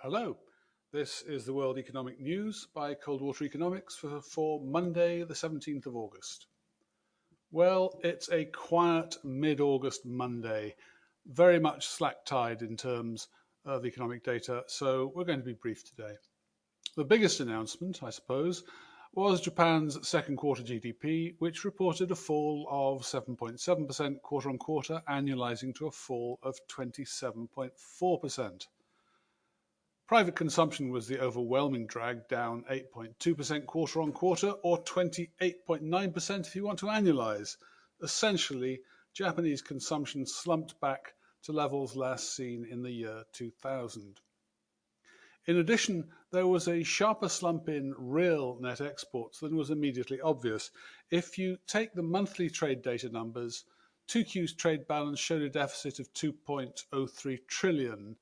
Hello, this is the World Economic News by Coldwater Economics for, for Monday, the 17th of August. Well, it's a quiet mid August Monday, very much slack tide in terms of economic data, so we're going to be brief today. The biggest announcement, I suppose, was Japan's second quarter GDP, which reported a fall of 7.7% quarter on quarter, annualizing to a fall of 27.4%. Private consumption was the overwhelming drag, down 8.2% quarter on quarter, or 28.9% if you want to annualize. Essentially, Japanese consumption slumped back to levels last seen in the year 2000. In addition, there was a sharper slump in real net exports than was immediately obvious. If you take the monthly trade data numbers, 2Q's trade balance showed a deficit of 2.03 trillion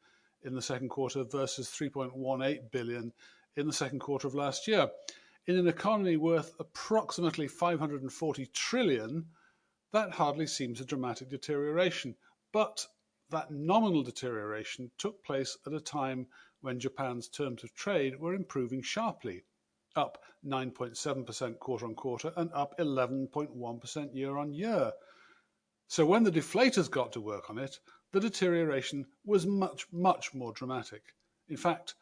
in the second quarter versus 3.18 billion in the second quarter of last year. In an economy worth approximately 540 trillion, that hardly seems a dramatic deterioration. But that nominal deterioration took place at a time when Japan's terms of trade were improving sharply, up 9.7% quarter on quarter and up 11.1% year on year. So when the deflators got to work on it, the deterioration was much, much more dramatic. In fact,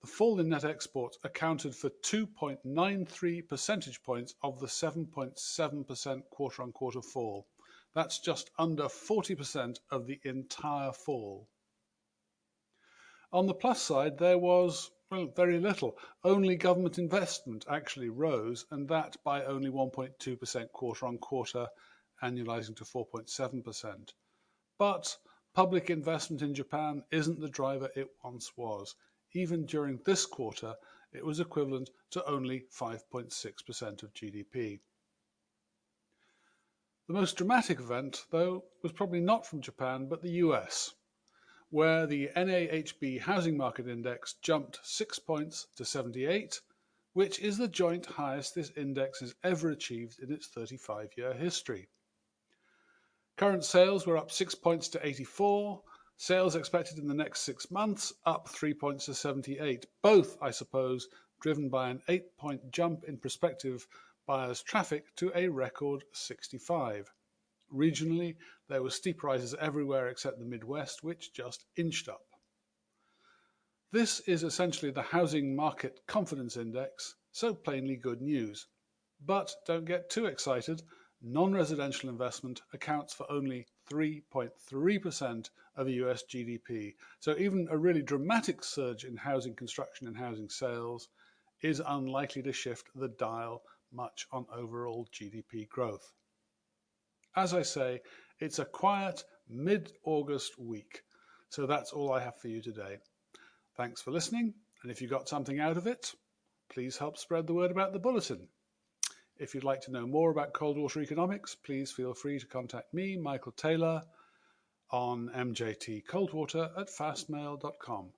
the fall in net exports accounted for 2.93 percentage points of the 7.7% quarter on quarter fall. That's just under 40% of the entire fall. On the plus side, there was, well, very little. Only government investment actually rose, and that by only 1.2% quarter on quarter, annualizing to 4.7%. But Public investment in Japan isn't the driver it once was. Even during this quarter, it was equivalent to only 5.6% of GDP. The most dramatic event, though, was probably not from Japan, but the US, where the NAHB Housing Market Index jumped six points to 78, which is the joint highest this index has ever achieved in its 35 year history. Current sales were up six points to 84. Sales expected in the next six months up three points to 78. Both, I suppose, driven by an eight point jump in prospective buyers' traffic to a record 65. Regionally, there were steep rises everywhere except the Midwest, which just inched up. This is essentially the housing market confidence index, so plainly good news. But don't get too excited non-residential investment accounts for only 3.3% of US GDP. So even a really dramatic surge in housing construction and housing sales is unlikely to shift the dial much on overall GDP growth. As I say, it's a quiet mid-August week. So that's all I have for you today. Thanks for listening, and if you got something out of it, please help spread the word about the bulletin. If you'd like to know more about Coldwater Economics, please feel free to contact me, Michael Taylor, on mjtcoldwater at fastmail.com.